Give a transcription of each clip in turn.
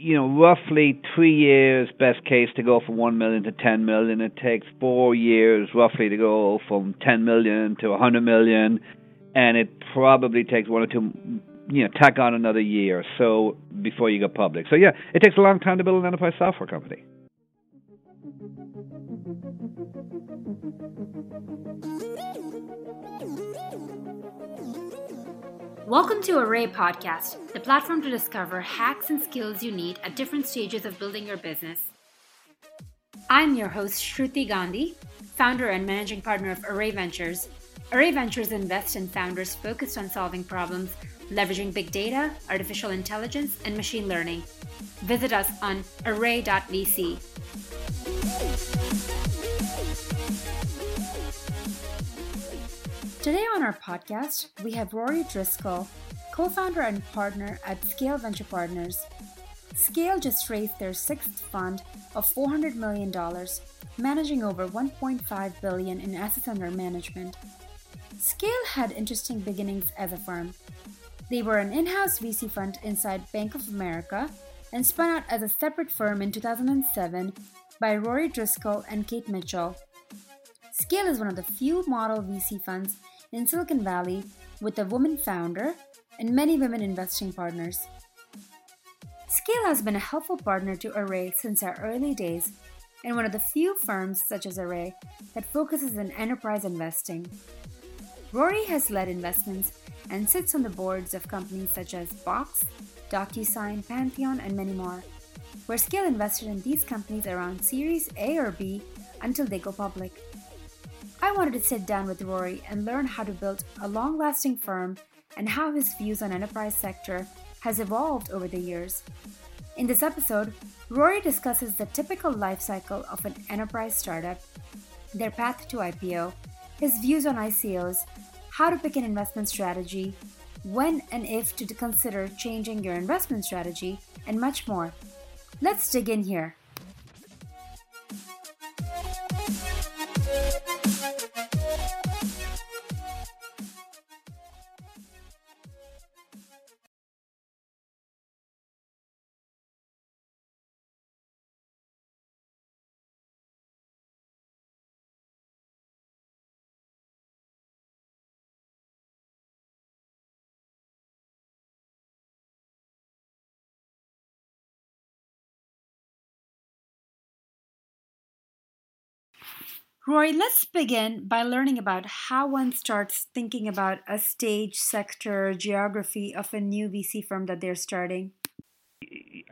you know, roughly three years, best case, to go from one million to ten million. It takes four years, roughly, to go from ten million to a hundred million, and it probably takes one or two, you know, tack on another year or so before you go public. So yeah, it takes a long time to build an enterprise software company. Welcome to Array Podcast, the platform to discover hacks and skills you need at different stages of building your business. I'm your host, Shruti Gandhi, founder and managing partner of Array Ventures. Array Ventures invests in founders focused on solving problems leveraging big data, artificial intelligence, and machine learning. Visit us on array.vc. Today on our podcast, we have Rory Driscoll, co founder and partner at Scale Venture Partners. Scale just raised their sixth fund of $400 million, managing over 1.5 billion in assets under management. Scale had interesting beginnings as a firm. They were an in house VC fund inside Bank of America and spun out as a separate firm in 2007 by Rory Driscoll and Kate Mitchell. Scale is one of the few model VC funds in Silicon Valley with a woman founder and many women investing partners. Scale has been a helpful partner to Array since our early days and one of the few firms such as Array that focuses on enterprise investing. Rory has led investments and sits on the boards of companies such as Box, DocuSign, Pantheon, and many more, where Scale invested in these companies around Series A or B until they go public. I wanted to sit down with Rory and learn how to build a long lasting firm and how his views on enterprise sector has evolved over the years. In this episode, Rory discusses the typical life cycle of an enterprise startup, their path to IPO, his views on ICOs, how to pick an investment strategy, when and if to consider changing your investment strategy, and much more. Let's dig in here. Rory, let's begin by learning about how one starts thinking about a stage, sector, geography of a new VC firm that they're starting.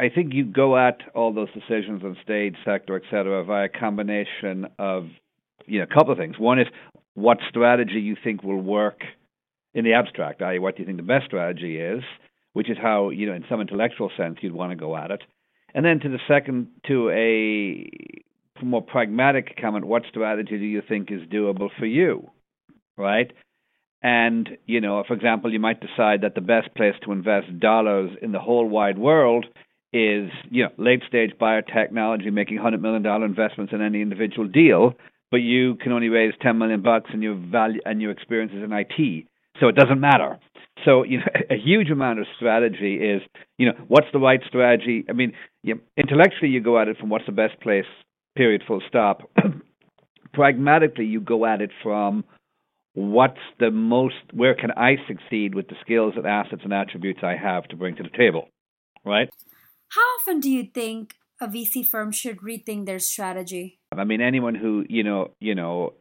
I think you go at all those decisions on stage, sector, et cetera, via a combination of you know a couple of things. One is what strategy you think will work in the abstract, i.e., what do you think the best strategy is, which is how you know in some intellectual sense you'd want to go at it, and then to the second to a more pragmatic comment, what strategy do you think is doable for you, right? And you know, for example, you might decide that the best place to invest dollars in the whole wide world is you know late stage biotechnology, making hundred million dollar investments in any individual deal, but you can only raise ten million bucks, and your value and your experience is in IT, so it doesn't matter. So you know, a huge amount of strategy is you know what's the right strategy. I mean, you know, intellectually you go at it from what's the best place period, full stop. Pragmatically, you go at it from what's the most, where can I succeed with the skills and assets and attributes I have to bring to the table, right? How often do you think a VC firm should rethink their strategy? I mean, anyone who you know, you know,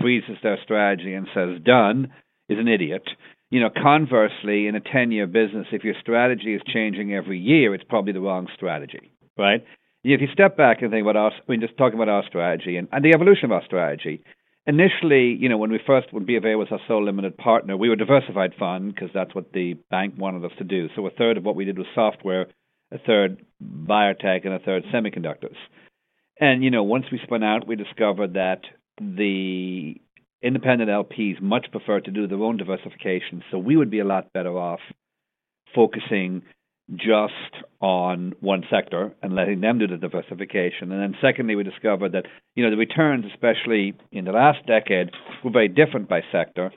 freezes their strategy and says done is an idiot. You know, conversely, in a ten-year business, if your strategy is changing every year, it's probably the wrong strategy, right? If you step back and think about our, I mean, just talking about our strategy and, and the evolution of our strategy. Initially, you know, when we first when BofA was our sole limited partner, we were a diversified fund because that's what the bank wanted us to do. So a third of what we did was software, a third biotech, and a third semiconductors. And you know, once we spun out, we discovered that the independent LPs much prefer to do their own diversification. So we would be a lot better off focusing just on one sector and letting them do the diversification. And then secondly, we discovered that you know the returns, especially in the last decade, were very different by sector.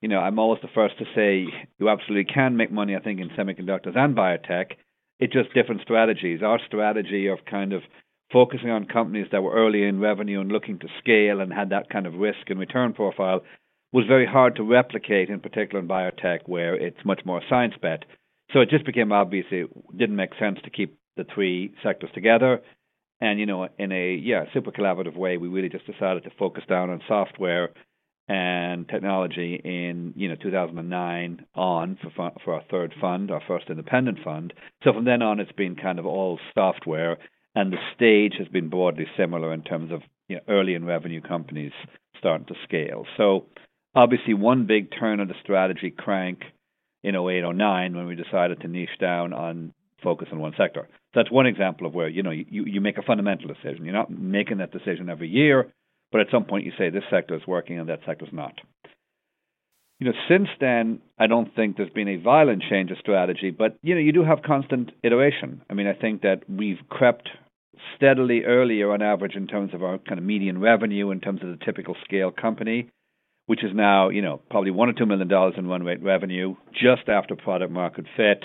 You know, I'm always the first to say you absolutely can make money. I think in semiconductors and biotech. It's just different strategies. Our strategy of kind of focusing on companies that were early in revenue and looking to scale and had that kind of risk and return profile was very hard to replicate, in particular in biotech, where it's much more science bet. So it just became obvious it didn't make sense to keep the three sectors together. And you know, in a yeah super collaborative way, we really just decided to focus down on software and technology in you know 2009 on for for our third fund, our first independent fund. So from then on, it's been kind of all software, and the stage has been broadly similar in terms of you know, early in revenue companies starting to scale. So obviously, one big turn of the strategy crank in 08, 09 when we decided to niche down on focus on one sector. That's one example of where you know you, you make a fundamental decision. You're not making that decision every year but at some point, you say this sector is working and that sector is not. You know, since then, I don't think there's been a violent change of strategy, but you know, you do have constant iteration. I mean, I think that we've crept steadily earlier on average in terms of our kind of median revenue in terms of the typical scale company, which is now, you know, probably one or two million dollars in run rate revenue just after product market fit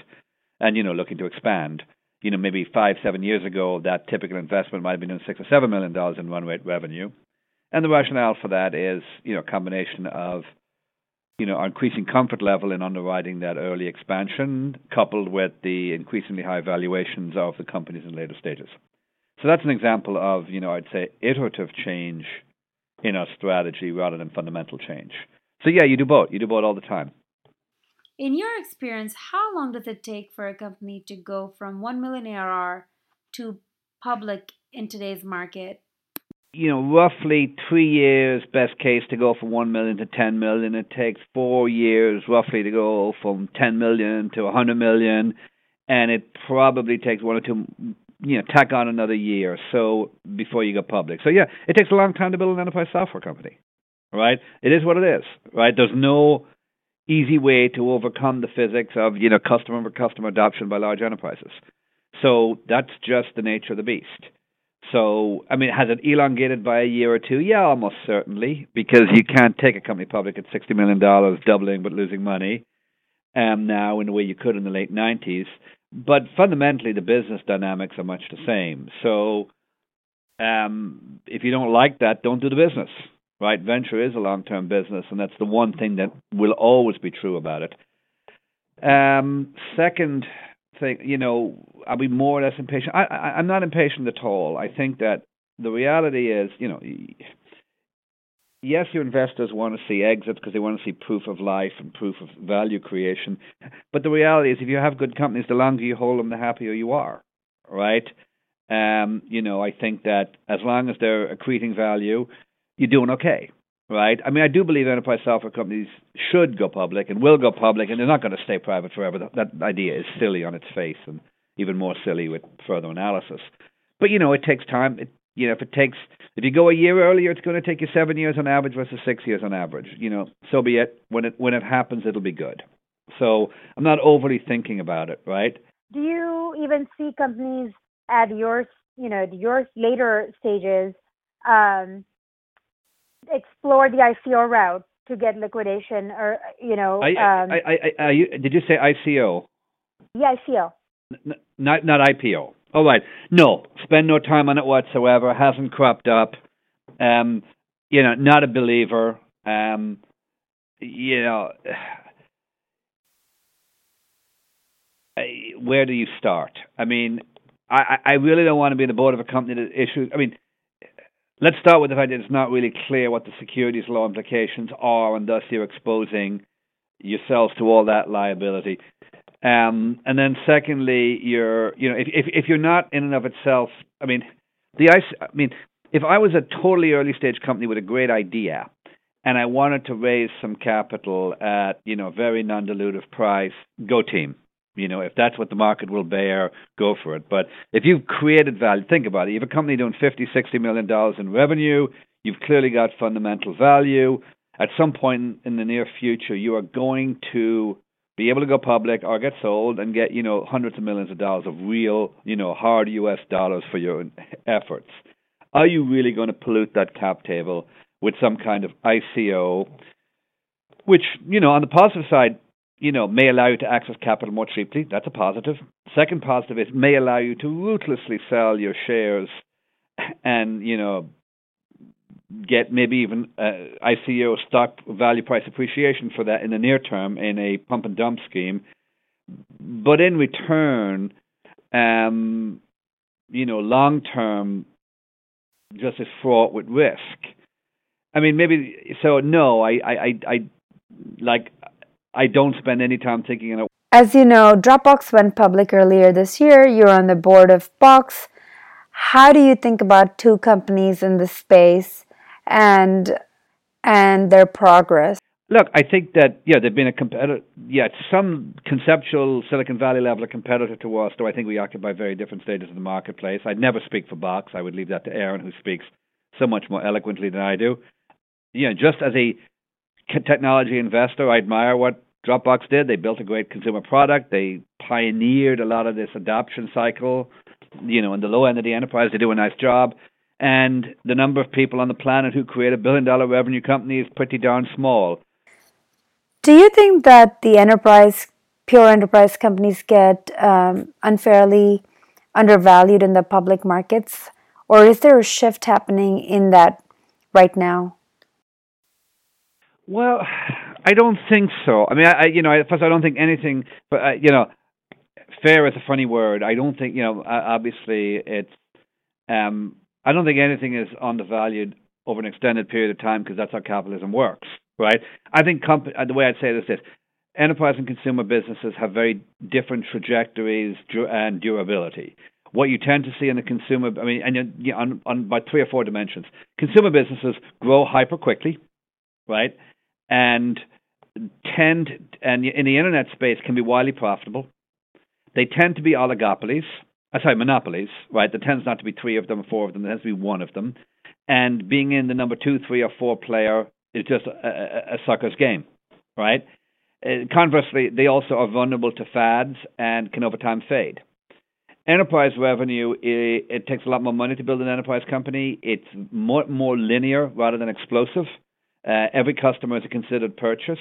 and, you know, looking to expand. You know, maybe five, seven years ago, that typical investment might have been in six or seven million dollars in run rate revenue. And the rationale for that is, you know, a combination of, you know, our increasing comfort level in underwriting that early expansion, coupled with the increasingly high valuations of the companies in later stages. So that's an example of, you know, I'd say iterative change in our strategy rather than fundamental change. So yeah, you do both. You do both all the time. In your experience, how long does it take for a company to go from 1 million ARR to public in today's market you know, roughly three years best case to go from one million to ten million. It takes four years roughly to go from ten million to a hundred million, and it probably takes one or two, you know, tack on another year or so before you go public. So yeah, it takes a long time to build an enterprise software company, right? It is what it is, right? There's no easy way to overcome the physics of you know customer for customer adoption by large enterprises. So that's just the nature of the beast. So, I mean, has it elongated by a year or two? Yeah, almost certainly, because you can't take a company public at $60 million, doubling but losing money, um, now in the way you could in the late 90s. But fundamentally, the business dynamics are much the same. So, um, if you don't like that, don't do the business, right? Venture is a long term business, and that's the one thing that will always be true about it. Um, second, thing, you know, I'll be more or less impatient. I, I, I'm not impatient at all. I think that the reality is, you know, yes, your investors want to see exits because they want to see proof of life and proof of value creation. But the reality is, if you have good companies, the longer you hold them, the happier you are, right? Um, you know, I think that as long as they're accreting value, you're doing okay right? I mean, I do believe enterprise software companies should go public and will go public, and they're not going to stay private forever. That, that idea is silly on its face, and even more silly with further analysis. But you know, it takes time. It, you know, if it takes, if you go a year earlier, it's going to take you seven years on average versus six years on average. You know, so be it. When it when it happens, it'll be good. So I'm not overly thinking about it, right? Do you even see companies at your, you know, your later stages? Um, explore the ICO route to get liquidation or you know I, um, I, I, I, you, did you say ICO? Yeah, ICO. N- not not IPO. All right. No, spend no time on it whatsoever. Hasn't cropped up. Um, you know, not a believer. Um, you know, where do you start? I mean, I, I really don't want to be the board of a company that issues. I mean, Let's start with the fact that it's not really clear what the securities law implications are, and thus you're exposing yourselves to all that liability. Um, and then, secondly, you're you know if, if if you're not in and of itself, I mean, the I mean, if I was a totally early stage company with a great idea, and I wanted to raise some capital at you know a very non dilutive price, go team. You know, if that's what the market will bear, go for it. But if you've created value, think about it. You have a company doing 50, 60 million dollars in revenue. You've clearly got fundamental value. At some point in the near future, you are going to be able to go public or get sold and get, you know, hundreds of millions of dollars of real, you know, hard US dollars for your efforts. Are you really going to pollute that cap table with some kind of ICO? Which, you know, on the positive side, you know, may allow you to access capital more cheaply. That's a positive. Second positive, is may allow you to ruthlessly sell your shares and, you know, get maybe even uh, ICO stock value price appreciation for that in the near term in a pump and dump scheme. But in return, um, you know, long term, just is fraught with risk. I mean, maybe so. No, I, I, I, I like. I don't spend any time thinking it. As you know, Dropbox went public earlier this year. You're on the board of Box. How do you think about two companies in the space and and their progress? Look, I think that yeah, they've been a competitor. Yeah, some conceptual Silicon Valley level of competitor to us, though I think we occupy very different stages in the marketplace. I'd never speak for Box. I would leave that to Aaron, who speaks so much more eloquently than I do. You know, just as a technology investor, I admire what Dropbox did. They built a great consumer product. They pioneered a lot of this adoption cycle. You know, in the low end of the enterprise, they do a nice job. And the number of people on the planet who create a billion dollar revenue company is pretty darn small. Do you think that the enterprise, pure enterprise companies get um, unfairly undervalued in the public markets? Or is there a shift happening in that right now? Well, I don't think so. I mean, I, you know, first I don't think anything, but uh, you know, fair is a funny word. I don't think you know. Obviously, it's. Um, I don't think anything is undervalued over an extended period of time because that's how capitalism works right? I think comp- uh, the way I'd say this is enterprise and consumer businesses have very different trajectories and durability. What you tend to see in the consumer, I mean, and you know, on, on by three or four dimensions, consumer businesses grow hyper quickly, right? And tend, and in the internet space, can be wildly profitable. They tend to be oligopolies. Uh, sorry, monopolies, right? There tends not to be three of them four of them. There tends to be one of them. And being in the number two, three, or four player is just a, a, a sucker's game, right? Uh, conversely, they also are vulnerable to fads and can over time fade. Enterprise revenue, it, it, takes a lot more money to build an enterprise company. It's more, more linear rather than explosive. Uh, every customer is a considered purchase.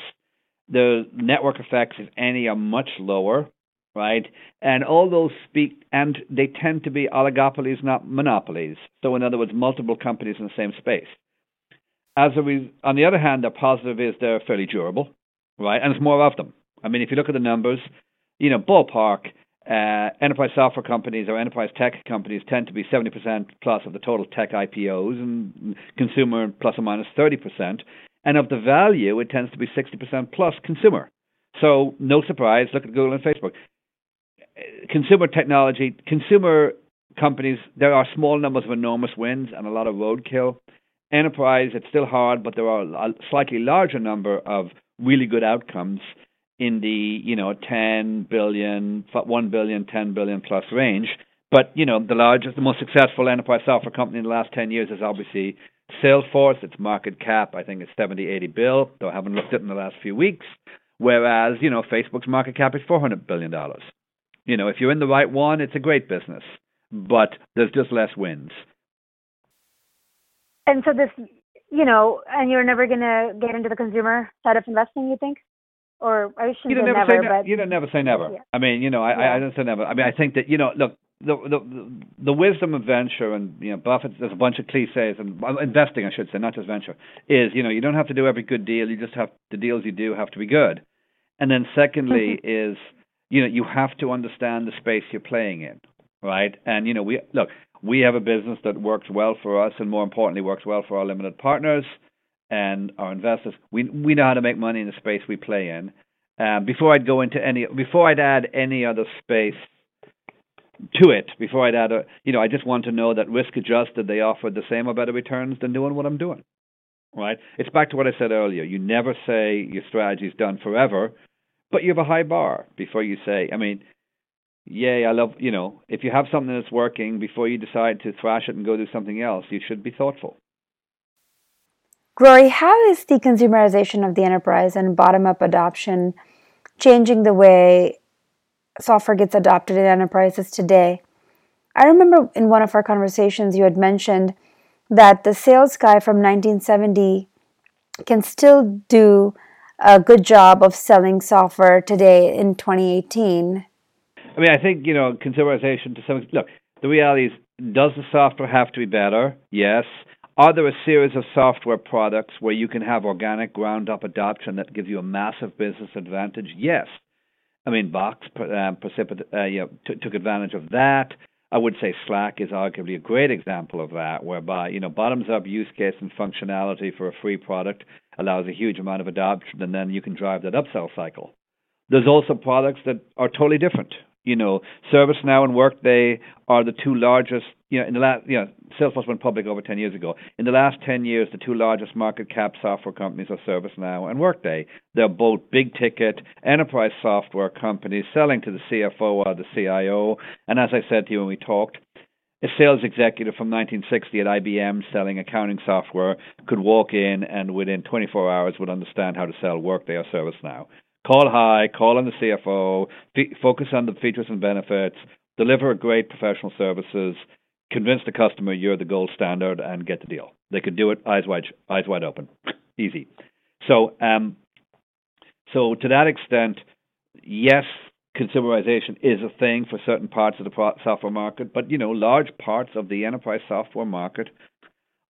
The network effects, if any, are much lower, right? And all those speak, and they tend to be oligopolies, not monopolies. So, in other words, multiple companies in the same space. As a re- on the other hand, the positive is they're fairly durable, right? And it's more of them. I mean, if you look at the numbers, you know, ballpark, uh, enterprise software companies or enterprise tech companies tend to be 70% plus of the total tech IPOs, and consumer plus or minus 30%. And of the value, it tends to be 60% plus consumer. So, no surprise, look at Google and Facebook. Consumer technology, consumer companies, there are small numbers of enormous wins and a lot of roadkill enterprise, it's still hard, but there are a slightly larger number of really good outcomes in the you know 10 billion, 1 billion, 10 billion plus range. But you know the largest, the most successful enterprise software company in the last 10 years is obviously Salesforce. Its market cap, I think, is 70, 80 bill. Though I haven't looked at it in the last few weeks. Whereas you know Facebook's market cap is 400 billion dollars. You know if you're in the right one, it's a great business, but there's just less wins and so this, you know, and you're never gonna get into the consumer side of investing, you think? Or I shouldn't you don't say never, never, say but you don't never say never. Yeah. I mean, you know, I, yeah. I, I don't say never. I mean, I think that you know, look, the the the wisdom of venture and you know Buffett there's a bunch of cliches and investing I should say not just venture is you know you don't have to do every good deal you just have the deals you do have to be good and then secondly mm-hmm. is you know you have to understand the space you're playing in right and you know we look we have a business that works well for us and more importantly works well for our limited partners and our investors. We we know how to make money in the space we play in. Uh, before I'd go into any, before I'd add any other space to it, before I'd add, a, you know, I just want to know that risk adjusted they offer the same or better returns than doing what I'm doing. Right? It's back to what I said earlier. You never say your strategy's done forever, but you have a high bar before you say. I mean, yay, I love, you know, if you have something that's working before you decide to thrash it and go do something else, you should be thoughtful. Rory, how is the consumerization of the enterprise and bottom up adoption changing the way software gets adopted in enterprises today? I remember in one of our conversations you had mentioned that the sales guy from 1970 can still do a good job of selling software today in 2018 I mean, I think you know consumerization to some look. The reality is, does the software have to be better? Yes. Are there a series of software products where you can have organic ground up adoption that gives you a massive business advantage? Yes. I mean, Box um, precipit- uh, you know, t- took advantage of that. I would say Slack is arguably a great example of that, whereby you know bottoms up use case and functionality for a free product allows a huge amount of adoption, and then you can drive that upsell cycle. There's also products that are totally different. You know, ServiceNow and Workday are the two largest. You know, in the last, you know, Salesforce went public over 10 years ago. In the last 10 years, the two largest market cap software companies are ServiceNow and Workday. They're both big ticket enterprise software companies selling to the CFO or the CIO. And as I said to you when we talked, a sales executive from 1960 at IBM selling accounting software could walk in and within 24 hours would understand how to sell Workday or ServiceNow. Call high, call on the CFO, f- focus on the features and benefits, deliver great professional services, convince the customer you're the gold standard, and get the deal. They could do it eyes wide, eyes wide open, easy. So, um, so to that extent, yes, consumerization is a thing for certain parts of the software market, but you know, large parts of the enterprise software market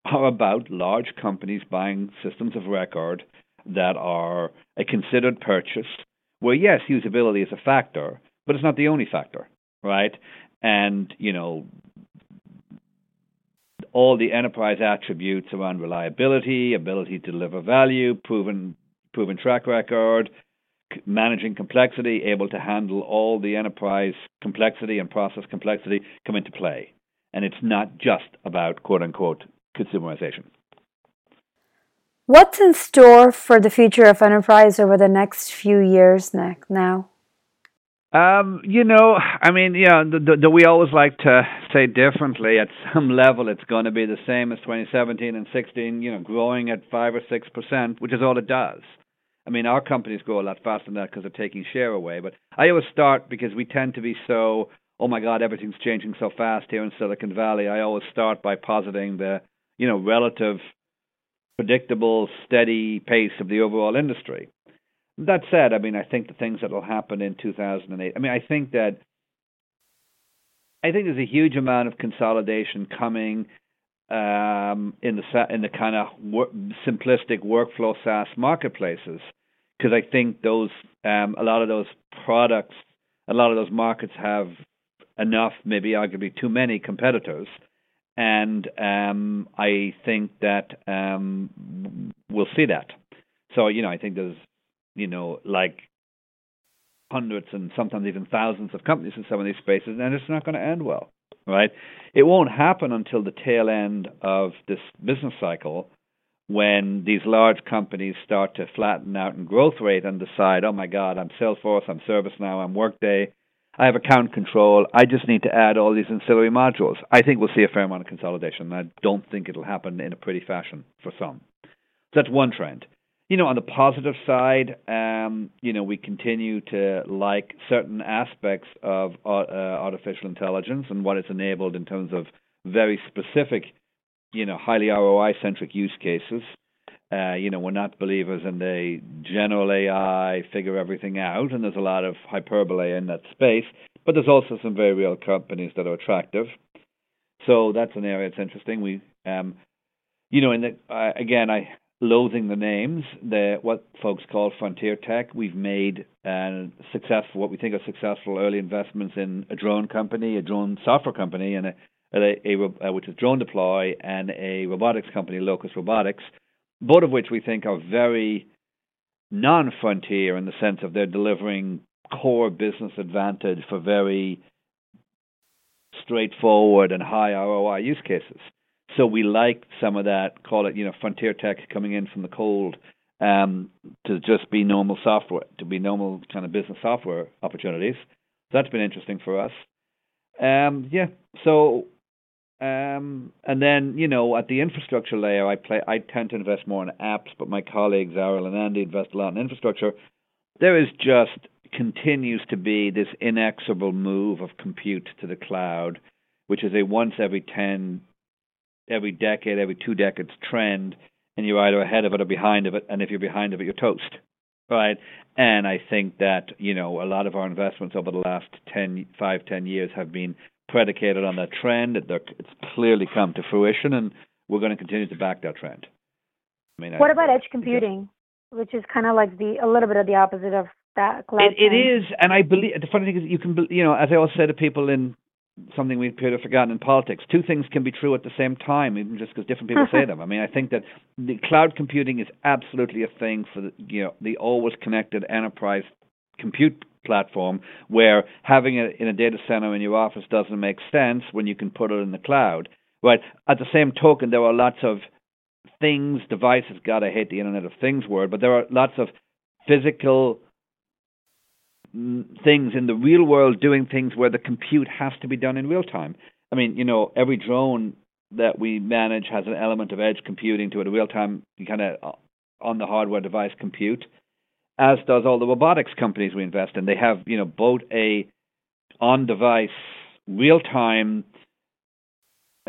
are about large companies buying systems of record that are a considered purchase, where yes, usability is a factor, but it's not the only factor, right? And you know, all the enterprise attributes around reliability, ability to deliver value, proven proven track record, managing complexity, able to handle all the enterprise complexity and process complexity come into play. And it's not just about quote unquote consumerization. What's in store for the future of enterprise over the next few years now? Um, you know, I mean, yeah, the, the, the, we always like to say differently. At some level, it's going to be the same as 2017 and 16. You know, growing at five or six percent, which is all it does. I mean, our companies grow a lot faster than that because they're taking share away. But I always start because we tend to be so, oh my God, everything's changing so fast here in Silicon Valley. I always start by positing the, you know, relative predictable, steady pace of the overall industry. That said, I mean, I think the things that will happen in 2008. I mean, I think that I think there's a huge amount of consolidation coming um, in the in the kind of wor- simplistic workflow SaaS marketplaces. Because I think those um, a lot of those products, a lot of those markets have enough, maybe arguably too many competitors. And um, I think that um, we'll see that. So you know, I think there's you know like hundreds and sometimes even thousands of companies in some of these spaces, and it's not going to end well, right? It won't happen until the tail end of this business cycle when these large companies start to flatten out in growth rate and decide, oh my God, I'm Salesforce, I'm ServiceNow, I'm Workday, I have account control. I just need to add all these ancillary modules. I think we'll see a fair amount of consolidation. I don't think it'll happen in a pretty fashion for some. So that's one trend. You know, on the positive side, um, you know, we continue to like certain aspects of uh, artificial intelligence and what it's enabled in terms of very specific, you know, highly ROI centric use cases. Uh, you know, we're not believers in the general AI figure everything out, and there's a lot of hyperbole in that space. But there's also some very real companies that are attractive. So that's an area that's interesting. We, um, you know, the uh, again, I loathing the names. The what folks call frontier tech. We've made uh, successful, what we think are successful early investments in a drone company, a drone software company, and a, a, a, a which is DroneDeploy, and a robotics company, Locus Robotics both of which we think are very non frontier in the sense of they're delivering core business advantage for very straightforward and high ROI use cases. So we like some of that, call it, you know, frontier tech coming in from the cold um, to just be normal software, to be normal kind of business software opportunities. So that's been interesting for us. Um, yeah, so um, and then, you know, at the infrastructure layer, I play. I tend to invest more in apps, but my colleagues, Ariel and Andy, invest a lot in infrastructure. There is just continues to be this inexorable move of compute to the cloud, which is a once every ten, every decade, every two decades trend, and you're either ahead of it or behind of it. And if you're behind of it, you're toast, right? And I think that you know a lot of our investments over the last 10, 5, 10 years have been predicated on that trend. That It's clearly come to fruition, and we're going to continue to back that trend. I mean, what I, about edge computing, which is kind of like the a little bit of the opposite of that? It, it is, and I believe the funny thing is you can, you know, as I always say to people in something we appear to have forgotten in politics. Two things can be true at the same time, even just because different people say them. I mean, I think that the cloud computing is absolutely a thing for the you know the always connected enterprise compute platform where having it in a data center in your office doesn't make sense when you can put it in the cloud. Right. At the same token, there are lots of things, devices. God, I hate the Internet of Things word, but there are lots of physical things in the real world doing things where the compute has to be done in real time. I mean, you know, every drone that we manage has an element of edge computing to it, a real time kind of uh, on the hardware device compute, as does all the robotics companies we invest in. They have, you know, both a on device real time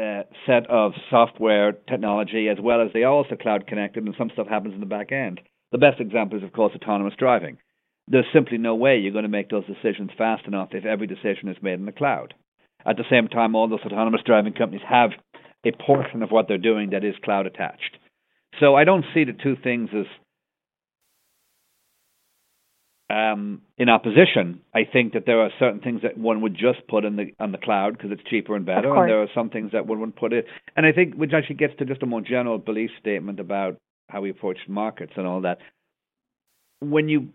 uh, set of software technology as well as they are also cloud connected and some stuff happens in the back end. The best example is, of course, autonomous driving there's simply no way you're going to make those decisions fast enough if every decision is made in the cloud. At the same time, all those autonomous driving companies have a portion of what they're doing that is cloud attached. So I don't see the two things as um, in opposition. I think that there are certain things that one would just put in the on the cloud because it's cheaper and better, and there are some things that one would put it. And I think which actually gets to just a more general belief statement about how we approach markets and all that. When you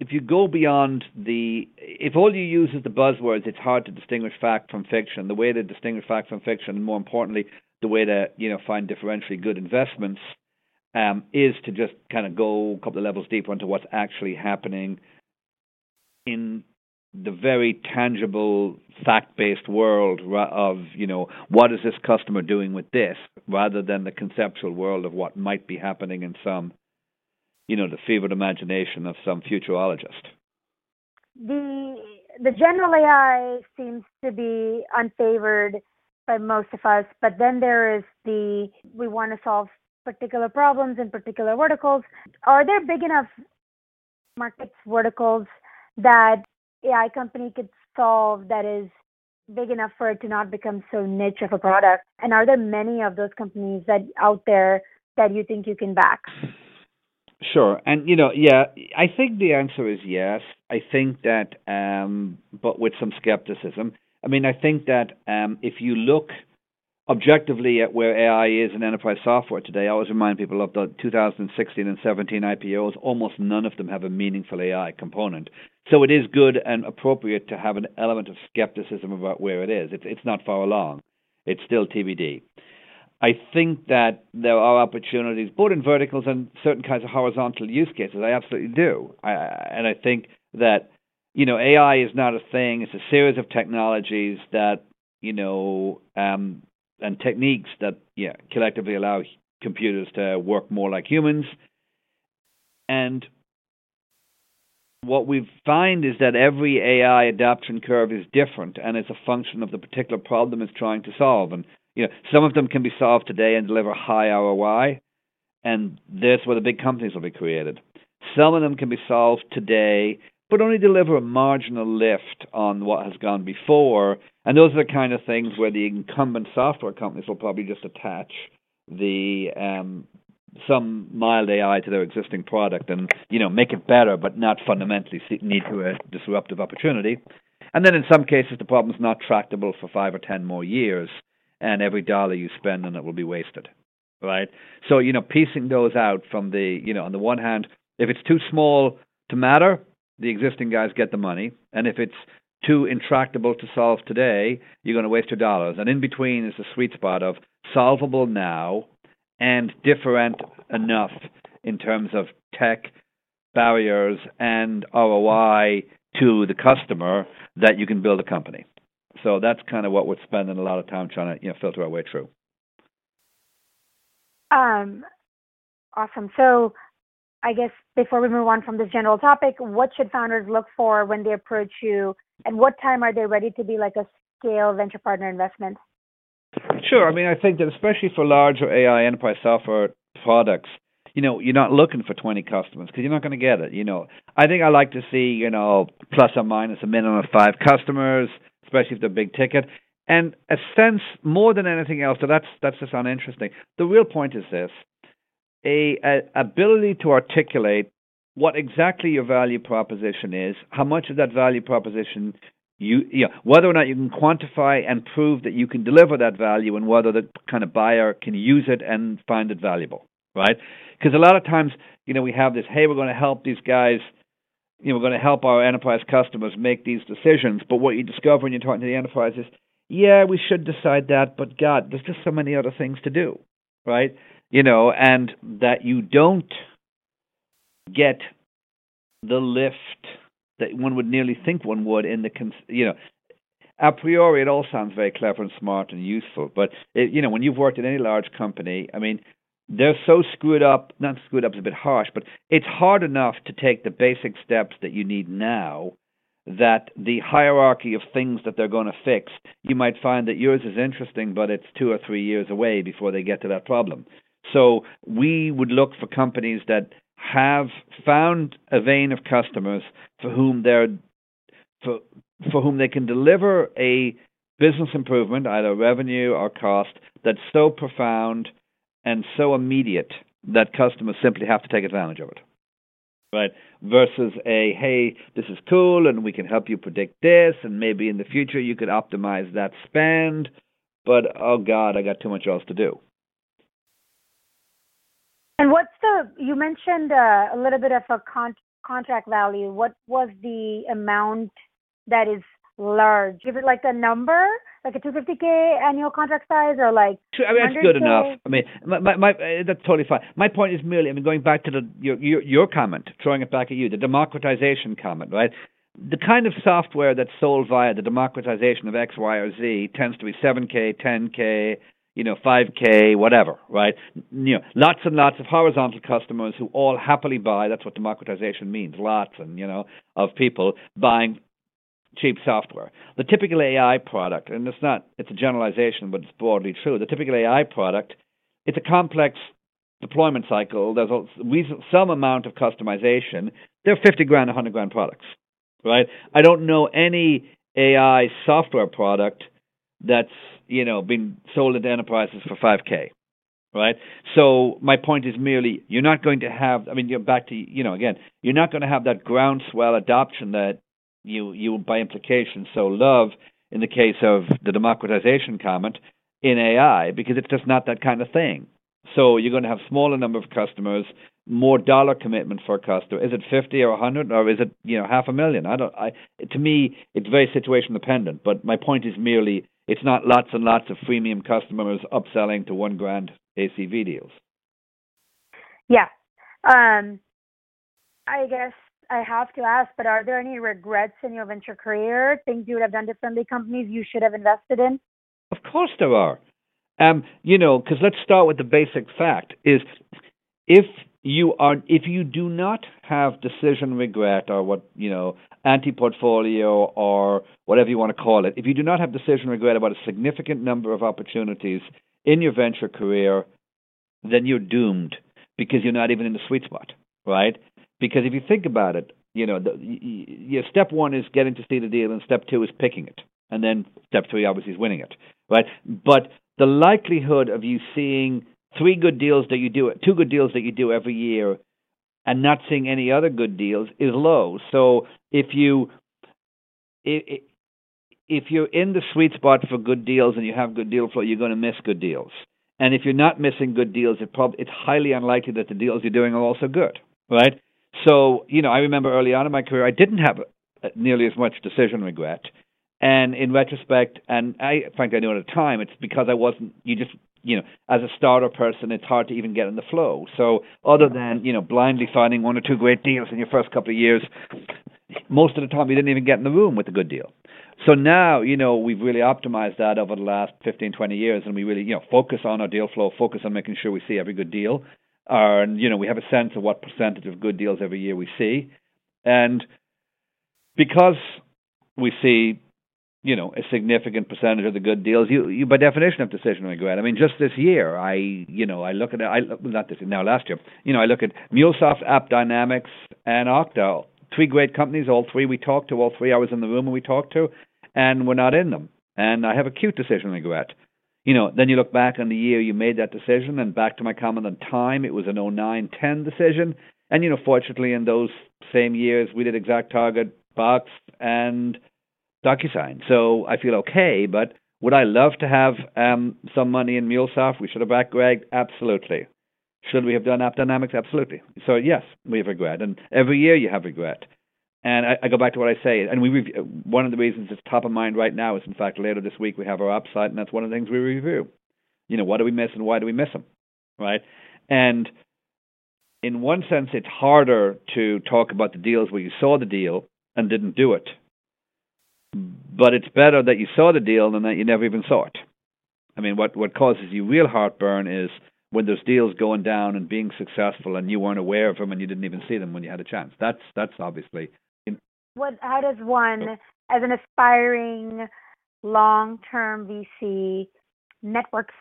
if you go beyond the if all you use is the buzzwords, it's hard to distinguish fact from fiction. The way to distinguish fact from fiction, and more importantly, the way to you know find differentially good investments, um, is to just kind of go a couple of levels deeper into what's actually happening in the very tangible fact-based world of you know what is this customer doing with this, rather than the conceptual world of what might be happening in some you know, the fevered imagination of some futurologist. The the general AI seems to be unfavored by most of us, but then there is the we want to solve particular problems in particular verticals. Are there big enough markets verticals that AI company could solve that is big enough for it to not become so niche of a product? And are there many of those companies that out there that you think you can back? Sure. And you know, yeah, I think the answer is yes. I think that um but with some skepticism. I mean, I think that um if you look objectively at where AI is in enterprise software today, I always remind people of the 2016 and 17 IPOs. Almost none of them have a meaningful AI component. So it is good and appropriate to have an element of skepticism about where it is. It's, it's not far along. It's still TBD. I think that there are opportunities both in verticals and certain kinds of horizontal use cases. I absolutely do, I, and I think that you know AI is not a thing; it's a series of technologies that you know um, and techniques that yeah collectively allow computers to work more like humans. And what we find is that every AI adoption curve is different, and it's a function of the particular problem it's trying to solve. And you know, some of them can be solved today and deliver high ROI, and that's where the big companies will be created. Some of them can be solved today, but only deliver a marginal lift on what has gone before. And those are the kind of things where the incumbent software companies will probably just attach the um, some mild AI to their existing product and you know make it better, but not fundamentally need to a disruptive opportunity. And then in some cases, the problem is not tractable for five or ten more years and every dollar you spend on it will be wasted. Right? So, you know, piecing those out from the, you know, on the one hand, if it's too small to matter, the existing guys get the money. And if it's too intractable to solve today, you're going to waste your dollars. And in between is the sweet spot of solvable now and different enough in terms of tech barriers and ROI to the customer that you can build a company. So that's kind of what we're spending a lot of time trying to you know filter our way through. Um, awesome. So I guess before we move on from this general topic, what should founders look for when they approach you, and what time are they ready to be like a scale venture partner investment? Sure. I mean, I think that especially for larger AI enterprise software products, you know, you're not looking for 20 customers because you're not going to get it. You know, I think I like to see, you know, plus or minus a minimum of five customers, especially if they're big ticket. And a sense more than anything else, so that's that's just uninteresting. The real point is this: a, a ability to articulate what exactly your value proposition is, how much of that value proposition you, you know, whether or not you can quantify and prove that you can deliver that value, and whether the kind of buyer can use it and find it valuable, right? Because a lot of times, you know, we have this, hey, we're going to help these guys you know, we're going to help our enterprise customers make these decisions. But what you discover when you're talking to the enterprise is, yeah, we should decide that, but God, there's just so many other things to do, right? You know, and that you don't get the lift that one would nearly think one would in the, you know, a priori it all sounds very clever and smart and useful, but it, you know, when you've worked in any large company, I mean, they're so screwed up. Not screwed up is a bit harsh, but it's hard enough to take the basic steps that you need now that the hierarchy of things that they're going to fix, you might find that yours is interesting, but it's two or three years away before they get to that problem. So we would look for companies that have found a vein of customers for whom they're for for whom they can deliver a business improvement, either revenue or cost, that's so profound and so immediate that customers simply have to take advantage of it right? Versus a, hey, this is cool and we can help you predict this, and maybe in the future you could optimize that spend, but oh God, I got too much else to do. And what's the, you mentioned uh, a little bit of a con- contract value. What was the amount that is large? Give it like a number, like a 250k annual contract size, or like. I mean, that's good enough. I mean, my, my, my uh, that's totally fine. My point is merely, I mean, going back to the your, your your comment, throwing it back at you, the democratization comment, right? The kind of software that's sold via the democratization of X, Y, or Z tends to be 7k, 10k, you know, 5K, whatever, right? You know, lots and lots of horizontal customers who all happily buy. That's what democratization means. Lots and you know of people buying cheap software. The typical AI product, and it's not, it's a generalization, but it's broadly true. The typical AI product, it's a complex deployment cycle. There's a, some amount of customization. They're 50 grand, 100 grand products, right? I don't know any AI software product that's, you know, been sold into enterprises for 5K, right? So my point is merely you're not going to have. I mean, you're back to you know again, you're not going to have that groundswell adoption that you you by implication so love in the case of the democratization comment in AI because it's just not that kind of thing. So you're going to have smaller number of customers, more dollar commitment for a customer. Is it 50 or 100 or is it, you know, half a million? I don't I to me it's very situation dependent, but my point is merely it's not lots and lots of freemium customers upselling to 1 grand ACV deals. Yeah. Um I guess I have to ask, but are there any regrets in your venture career? Things you would have done differently? Companies you should have invested in? Of course there are. Um, you know, because let's start with the basic fact: is if you are if you do not have decision regret or what you know anti-portfolio or whatever you want to call it, if you do not have decision regret about a significant number of opportunities in your venture career, then you're doomed because you're not even in the sweet spot, right? Because if you think about it, you know, the, you, step one is getting to see the deal, and step two is picking it, and then step three obviously is winning it, right? But the likelihood of you seeing three good deals that you do, two good deals that you do every year, and not seeing any other good deals is low. So if you if, if you're in the sweet spot for good deals and you have good deal flow, you're going to miss good deals. And if you're not missing good deals, it prob- it's highly unlikely that the deals you're doing are also good, right? So, you know, I remember early on in my career, I didn't have nearly as much decision regret. And in retrospect, and I frankly I knew at the time, it's because I wasn't. You just, you know, as a starter person, it's hard to even get in the flow. So, other than you know, blindly finding one or two great deals in your first couple of years, most of the time you didn't even get in the room with a good deal. So now, you know, we've really optimized that over the last 15, 20 years, and we really, you know, focus on our deal flow, focus on making sure we see every good deal, and you know we have a sense of what percentage of good deals every year we see, and because we see you know a significant percentage of the good deals you you by definition have decision regret. I mean, just this year, I you know I look at. I not this now last year. You know, I look at MuleSoft, AppDynamics, and Okta. Three great companies. All three we talked to. All three I was in the room and we talked to, and we're not in them. And I have acute decision regret. You know, then you look back on the year you made that decision, and back to my comment on time, it was an 09 10 decision. And you know, fortunately, in those same years, we did ExactTarget, Box, and DocuSign. So I feel okay, but would I love to have um, some money in MuleSoft? We should have backed Greg. Absolutely. Should we have done AppDynamics? Absolutely. So yes, we have regret, and every year you have regret. And I, I go back to what I say, and we one of the reasons it's top of mind right now is, in fact, later this week we have our upside, and that's one of the things we review. You know, what do we miss and why do we miss them, right? And in one sense, it's harder to talk about the deals where you saw the deal and didn't do it but it's better that you saw the deal than that you never even saw it. I mean, what what causes you real heartburn is when there's deals going down and being successful, and you weren't aware of them and you didn't even see them when you had a chance. That's that's obviously. What? How does one, as an aspiring long-term VC, networks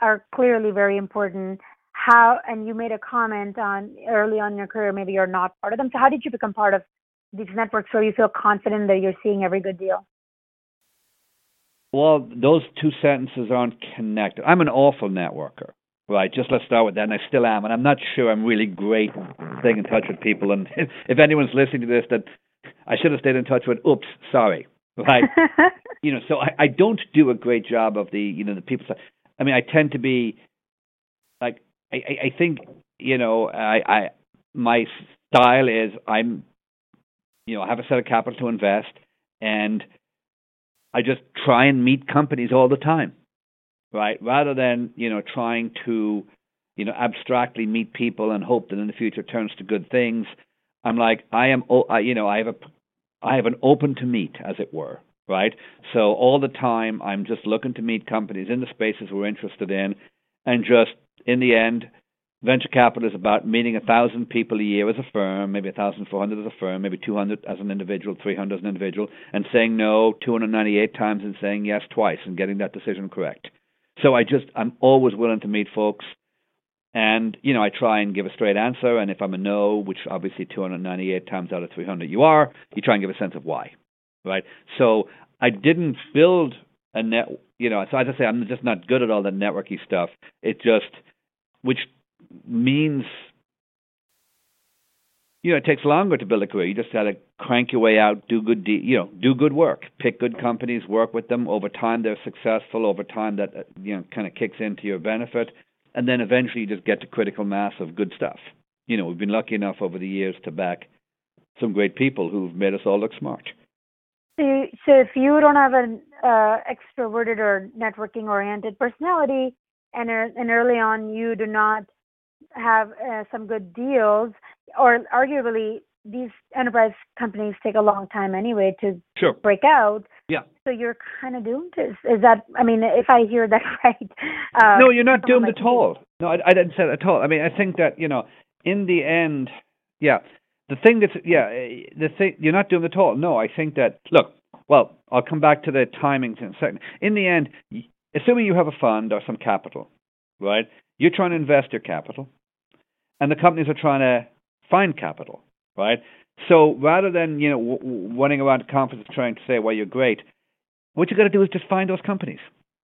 are clearly very important. How? And you made a comment on early on in your career, maybe you're not part of them. So how did you become part of these networks where you feel confident that you're seeing every good deal? Well, those two sentences aren't connected. I'm an awful networker, right? Just let's start with that, and I still am. And I'm not sure I'm really great staying in touch with people. And if anyone's listening to this, that I should have stayed in touch with. Oops, sorry, right? you know, so I, I don't do a great job of the you know the people. I mean, I tend to be like I, I, I think you know I, I my style is I'm you know, I have a set of capital to invest, and I just try and meet companies all the time, right? Rather than you know trying to you know abstractly meet people and hope that in the future turns to good things. I'm like I am, you know, I have a I have an open to meet, as it were, right? So all the time, I'm just looking to meet companies in the spaces we're interested in, and just in the end, venture capital is about meeting a thousand people a year as a firm, maybe a thousand four hundred as a firm, maybe two hundred as an individual, three hundred as an individual, and saying no two hundred ninety eight times and saying yes twice and getting that decision correct. So I just I'm always willing to meet folks and you know I try and give a straight answer and if I'm a no, which obviously two hundred ninety eight times out of three hundred you are, you try and give a sense of why. Right? So I didn't build a net you know, so as I say I'm just not good at all the networky stuff. It just which means you know it takes longer to build a career. You just got to crank your way out, do good, de- you know, do good work, pick good companies, work with them. Over time, they're successful. Over time, that uh, you know kind of kicks into your benefit, and then eventually you just get to critical mass of good stuff. You know, we've been lucky enough over the years to back some great people who've made us all look smart. So, so if you don't have an uh, extroverted or networking oriented personality, and uh, and early on you do not have uh, some good deals, or arguably these enterprise companies take a long time anyway to sure. break out. Yeah. So you're kind of doomed. Is, is that? I mean, if I hear that right? Uh, no, you're not doomed at all. No, I, I didn't say that at all. I mean, I think that you know, in the end, yeah, the thing that's yeah, the thing you're not doomed at all. No, I think that look. Well, I'll come back to the timings in a second. In the end, assuming you have a fund or some capital, right? You're trying to invest your capital and the companies are trying to find capital, right? So rather than you know w- running around conferences trying to say, "Well, you're great," what you got to do is just find those companies.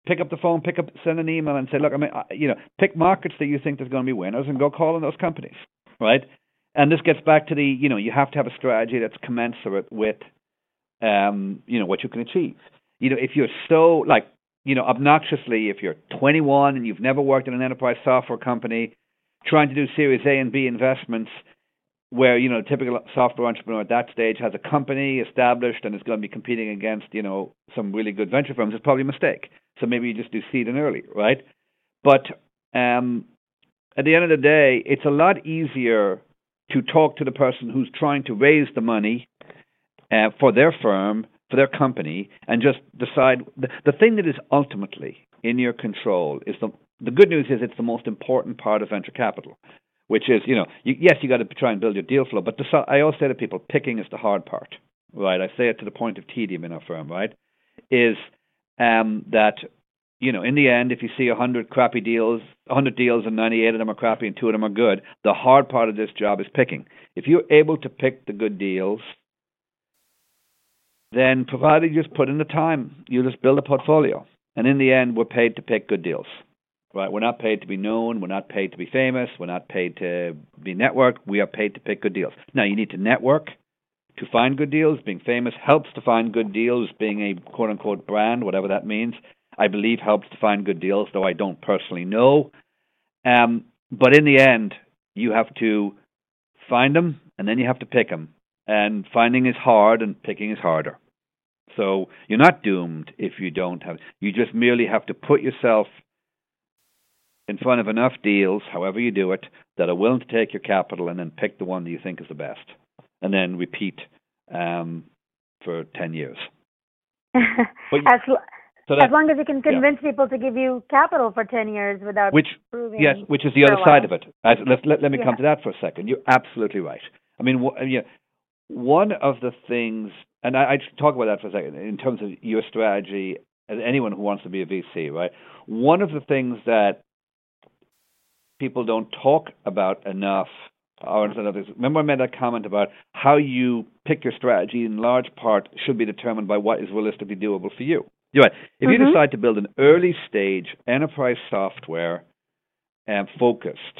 Pick up the phone, pick up, send an email, and say, "Look, I mean, you know, pick markets that you think there's going to be winners, and go call on those companies, right?" And this gets back to the, you know, you have to have a strategy that's commensurate with, um, you know, what you can achieve. You know, if you're so like, you know, obnoxiously, if you're 21 and you've never worked in an enterprise software company trying to do Series A and B investments where you know a typical software entrepreneur at that stage has a company established and is going to be competing against you know some really good venture firms is probably a mistake. So maybe you just do seed and early, right? But um, at the end of the day, it's a lot easier to talk to the person who's trying to raise the money uh, for their firm, for their company, and just decide the, the thing that is ultimately in your control is the the good news is it's the most important part of venture capital, which is, you know, you, yes, you got to try and build your deal flow, but the, I always say to people, picking is the hard part, right? I say it to the point of tedium in our firm, right? is um, that you know, in the end, if you see a hundred crappy deals, a hundred deals and ninety-eight of them are crappy and two of them are good, the hard part of this job is picking. If you're able to pick the good deals, then provided you just put in the time, you just build a portfolio. And in the end, we're paid to pick good deals. Right? We're not paid to be known. We're not paid to be famous. We're not paid to be networked. We are paid to pick good deals. Now, you need to network to find good deals. Being famous helps to find good deals. Being a quote unquote brand, whatever that means, I believe helps to find good deals, though I don't personally know. Um, but in the end, you have to find them and then you have to pick them. And finding is hard and picking is harder. So you're not doomed if you don't have. You just merely have to put yourself in front of enough deals, however you do it, that are willing to take your capital and then pick the one that you think is the best, and then repeat um, for ten years. as, so that, as long as you can convince yeah. people to give you capital for 10 years without which, proving Yes, which is the other side of it. As, let, let, let me yeah. come to that for a second. You're absolutely right. I mean, wh- yeah, one of the things, and I, I talk about that for a second, in terms of your strategy, as anyone who wants to be a VC, right? One of the things that people don't talk about enough or remember I made that comment about how you pick your strategy in large part should be determined by what is realistically doable for you. You're right. If mm-hmm. you decide to build an early stage enterprise software and focused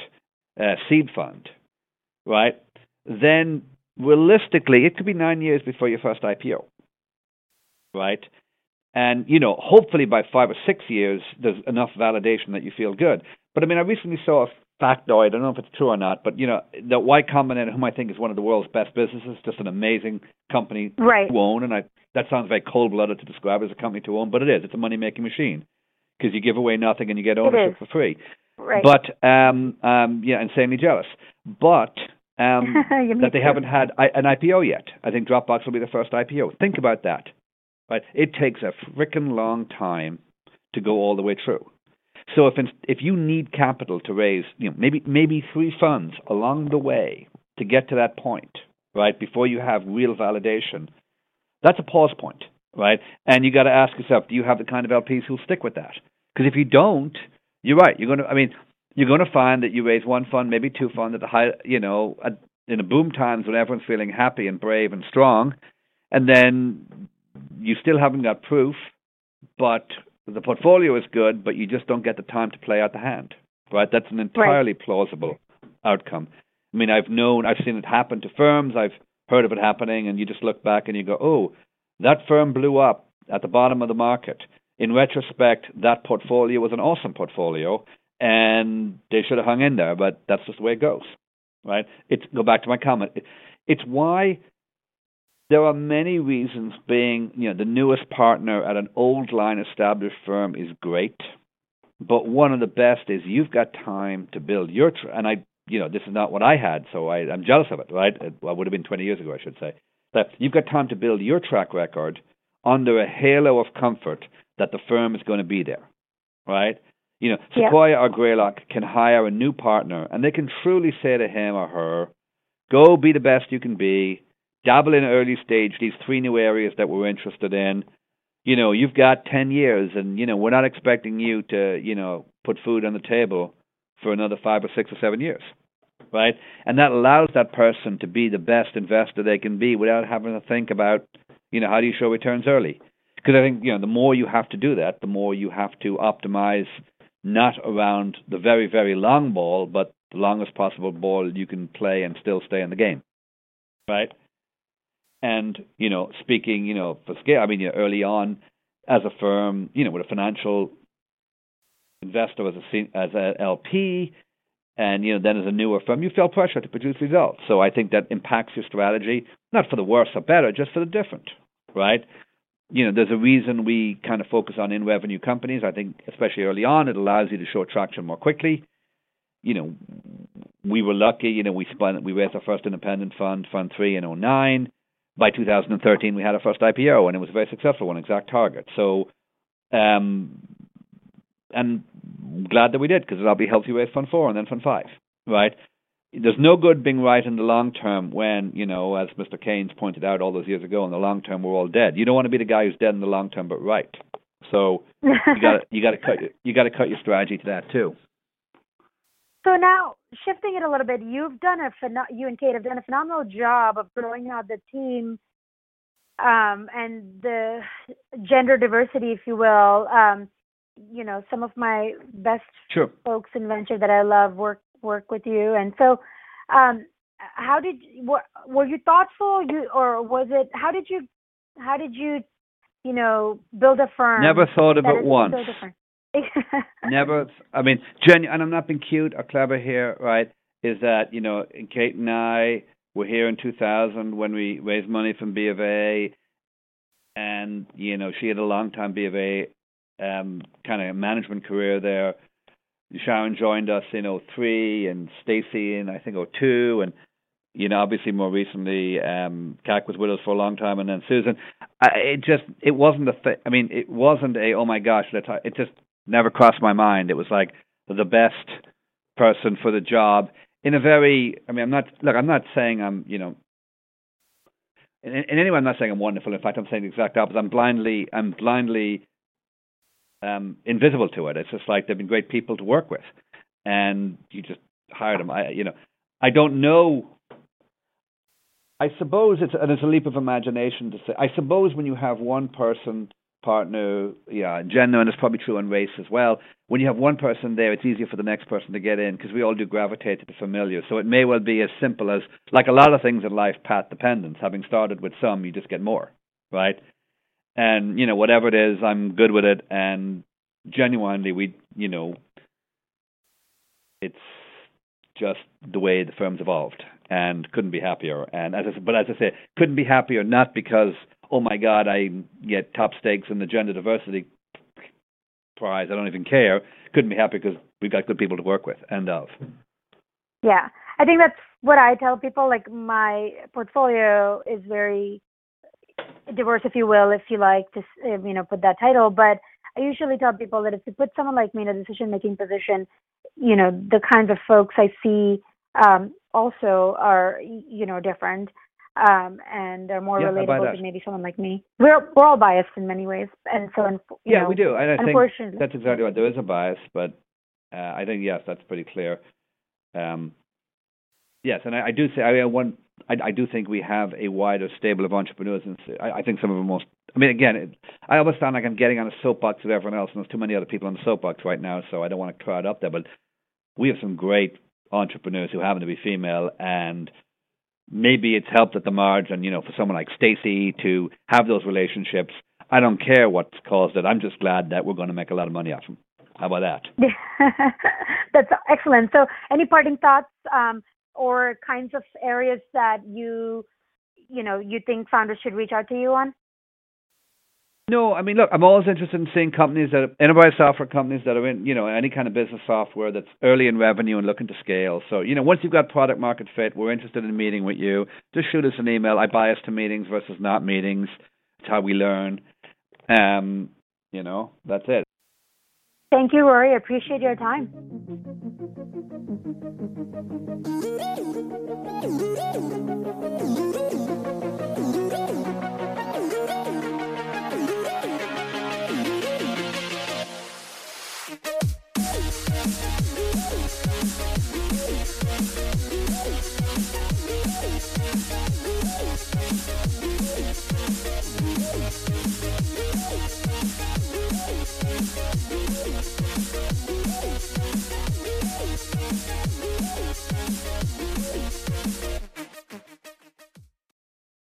uh, seed fund, right, then realistically it could be nine years before your first IPO, right? And you know, hopefully by five or six years, there's enough validation that you feel good. But I mean, I recently saw a factoid. I don't know if it's true or not, but you know, the Y Combinator, whom I think is one of the world's best businesses, just an amazing company right. to own, and I that sounds very cold-blooded to describe as a company to own, but it is. It's a money-making machine because you give away nothing and you get ownership for free. Right. But um, um, yeah, insanely jealous. But um, that they too. haven't had an IPO yet. I think Dropbox will be the first IPO. Think about that. Right? It takes a freaking long time to go all the way through. So if if you need capital to raise, you know, maybe maybe three funds along the way to get to that point, right, before you have real validation, that's a pause point, right? And you got to ask yourself, do you have the kind of LPs who'll stick with that? Because if you don't, you're right. You're to, I mean, you're to find that you raise one fund, maybe two funds at the high, you know, at, in the boom times when everyone's feeling happy and brave and strong, and then you still haven't got proof, but the portfolio is good, but you just don't get the time to play out the hand. Right? That's an entirely right. plausible outcome. I mean, I've known, I've seen it happen to firms. I've heard of it happening, and you just look back and you go, "Oh, that firm blew up at the bottom of the market." In retrospect, that portfolio was an awesome portfolio, and they should have hung in there. But that's just the way it goes, right? It's go back to my comment. It's why there are many reasons being, you know, the newest partner at an old line established firm is great, but one of the best is you've got time to build your, tr- and I, you know, this is not what I had, so I, I'm jealous of it, right? It well, would have been 20 years ago, I should say. That you've got time to build your track record under a halo of comfort that the firm is going to be there, right? You know, Sequoia yeah. or Greylock can hire a new partner, and they can truly say to him or her, "Go be the best you can be dabble in early stage these three new areas that we're interested in. You know you've got 10 years and you know we're not expecting you to you know put food on the table for another 5 or 6 or 7 years right? And that allows that person to be the best investor they can be without having to think about you know how do you show returns early? Because i think you know the more you have to do that the more you have to optimize not around the very very long ball but the longest possible ball you can play and still stay in the game right and, you know, speaking, you know, for scale, I mean, you know, early on as a firm, you know, with a financial investor as a as a LP, and you know, then as a newer firm, you feel pressure to produce results. So I think that impacts your strategy, not for the worse or better, just for the different, right? You know, there's a reason we kind of focus on in revenue companies. I think, especially early on, it allows you to show traction more quickly. You know, we were lucky. You know, we spun, we raised our first independent fund, Fund Three, in 09 by 2013 we had our first IPO and it was a very successful one, ExactTarget. So, um, and glad that we did because it'll be healthy raise fund four and then fund five, right? there's no good being right in the long term when you know, as Mr. Keynes pointed out all those years ago, in the long term we're all dead. You don't want to be the guy who's dead in the long term, but right. So you got you got to cut you got to cut your strategy to that too. So now shifting it a little bit, you've done a you and Kate have done a phenomenal job of growing out the team um, and the gender diversity, if you will. Um, you know, some of my best sure. folks in venture that I love work work with you, and so. Um, how did were, were you thoughtful you or was it how did you how did you you know build a firm never thought of it once never i mean genu- and i'm not being cute or clever here right is that you know kate and i were here in 2000 when we raised money from b of a and you know she had a long time b of a um, kind of management career there. Sharon joined us in 03 and Stacey in I think 02 and you know obviously more recently um Cac was with us for a long time and then Susan I, it just it wasn't a th- I mean it wasn't a oh my gosh let's it just never crossed my mind it was like the best person for the job in a very I mean I'm not look I'm not saying I'm you know in, in any way I'm not saying I'm wonderful in fact I'm saying the exact opposite I'm blindly I'm blindly um, invisible to it. It's just like they've been great people to work with, and you just hired them. I, you know, I don't know. I suppose it's and it's a leap of imagination to say. I suppose when you have one person partner, yeah, gender, and it's probably true in race as well. When you have one person there, it's easier for the next person to get in because we all do gravitate to the familiar. So it may well be as simple as, like a lot of things in life, path dependence. Having started with some, you just get more, right? and you know whatever it is i'm good with it and genuinely we you know it's just the way the firm's evolved and couldn't be happier and as I, but as i say couldn't be happier not because oh my god i get top stakes in the gender diversity prize. I don't even care. Couldn't be happier because we've got good people to work with End of. Yeah. I think that's what i tell people like my portfolio is very diverse, if you will, if you like to, you know, put that title. But I usually tell people that if you put someone like me in a decision-making position, you know, the kinds of folks I see um, also are, you know, different um, and they're more yeah, relatable to maybe someone like me. We're we're all biased in many ways, and so yeah, know, we do. And I think that's exactly what there is a bias, but uh, I think yes, that's pretty clear. Um, yes, and I, I do say I one I, I do think we have a wider stable of entrepreneurs, and I, I think some of the most. I mean, again, it, I almost sound like I'm getting on a soapbox with everyone else, and there's too many other people on the soapbox right now, so I don't want to crowd up there. But we have some great entrepreneurs who happen to be female, and maybe it's helped at the margin, you know, for someone like Stacey to have those relationships. I don't care what's caused it. I'm just glad that we're going to make a lot of money off them. How about that? That's excellent. So, any parting thoughts? Um, or kinds of areas that you you know you think founders should reach out to you on? No, I mean, look, I'm always interested in seeing companies that are, enterprise software companies that are in, you know, any kind of business software that's early in revenue and looking to scale. So, you know, once you've got product market fit, we're interested in meeting with you. Just shoot us an email. I bias to meetings versus not meetings. It's how we learn. Um, you know, that's it. Thank you, Rory. I appreciate your time.